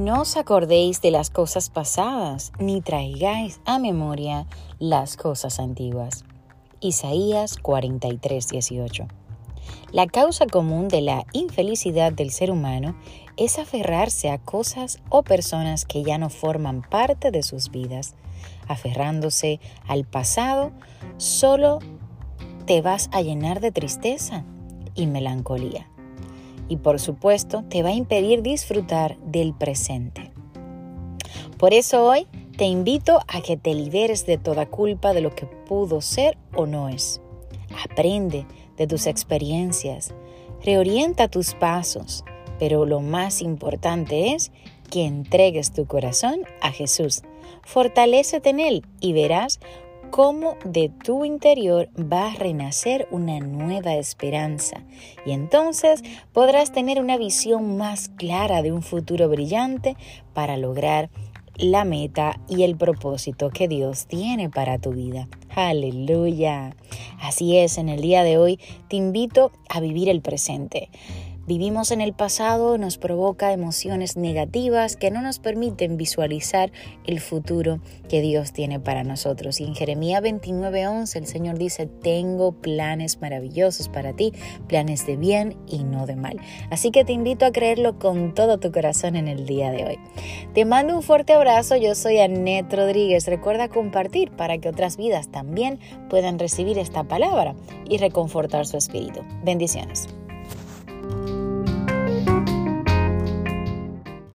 No os acordéis de las cosas pasadas, ni traigáis a memoria las cosas antiguas. Isaías 43, 18. La causa común de la infelicidad del ser humano es aferrarse a cosas o personas que ya no forman parte de sus vidas. Aferrándose al pasado, solo te vas a llenar de tristeza y melancolía y por supuesto te va a impedir disfrutar del presente. Por eso hoy te invito a que te liberes de toda culpa de lo que pudo ser o no es. Aprende de tus experiencias, reorienta tus pasos, pero lo más importante es que entregues tu corazón a Jesús. Fortalécete en Él y verás cómo de tu interior va a renacer una nueva esperanza y entonces podrás tener una visión más clara de un futuro brillante para lograr la meta y el propósito que Dios tiene para tu vida. Aleluya. Así es, en el día de hoy te invito a vivir el presente. Vivimos en el pasado nos provoca emociones negativas que no nos permiten visualizar el futuro que Dios tiene para nosotros. Y en Jeremías 29:11 el Señor dice, tengo planes maravillosos para ti, planes de bien y no de mal. Así que te invito a creerlo con todo tu corazón en el día de hoy. Te mando un fuerte abrazo, yo soy Annette Rodríguez. Recuerda compartir para que otras vidas también puedan recibir esta palabra y reconfortar su espíritu. Bendiciones.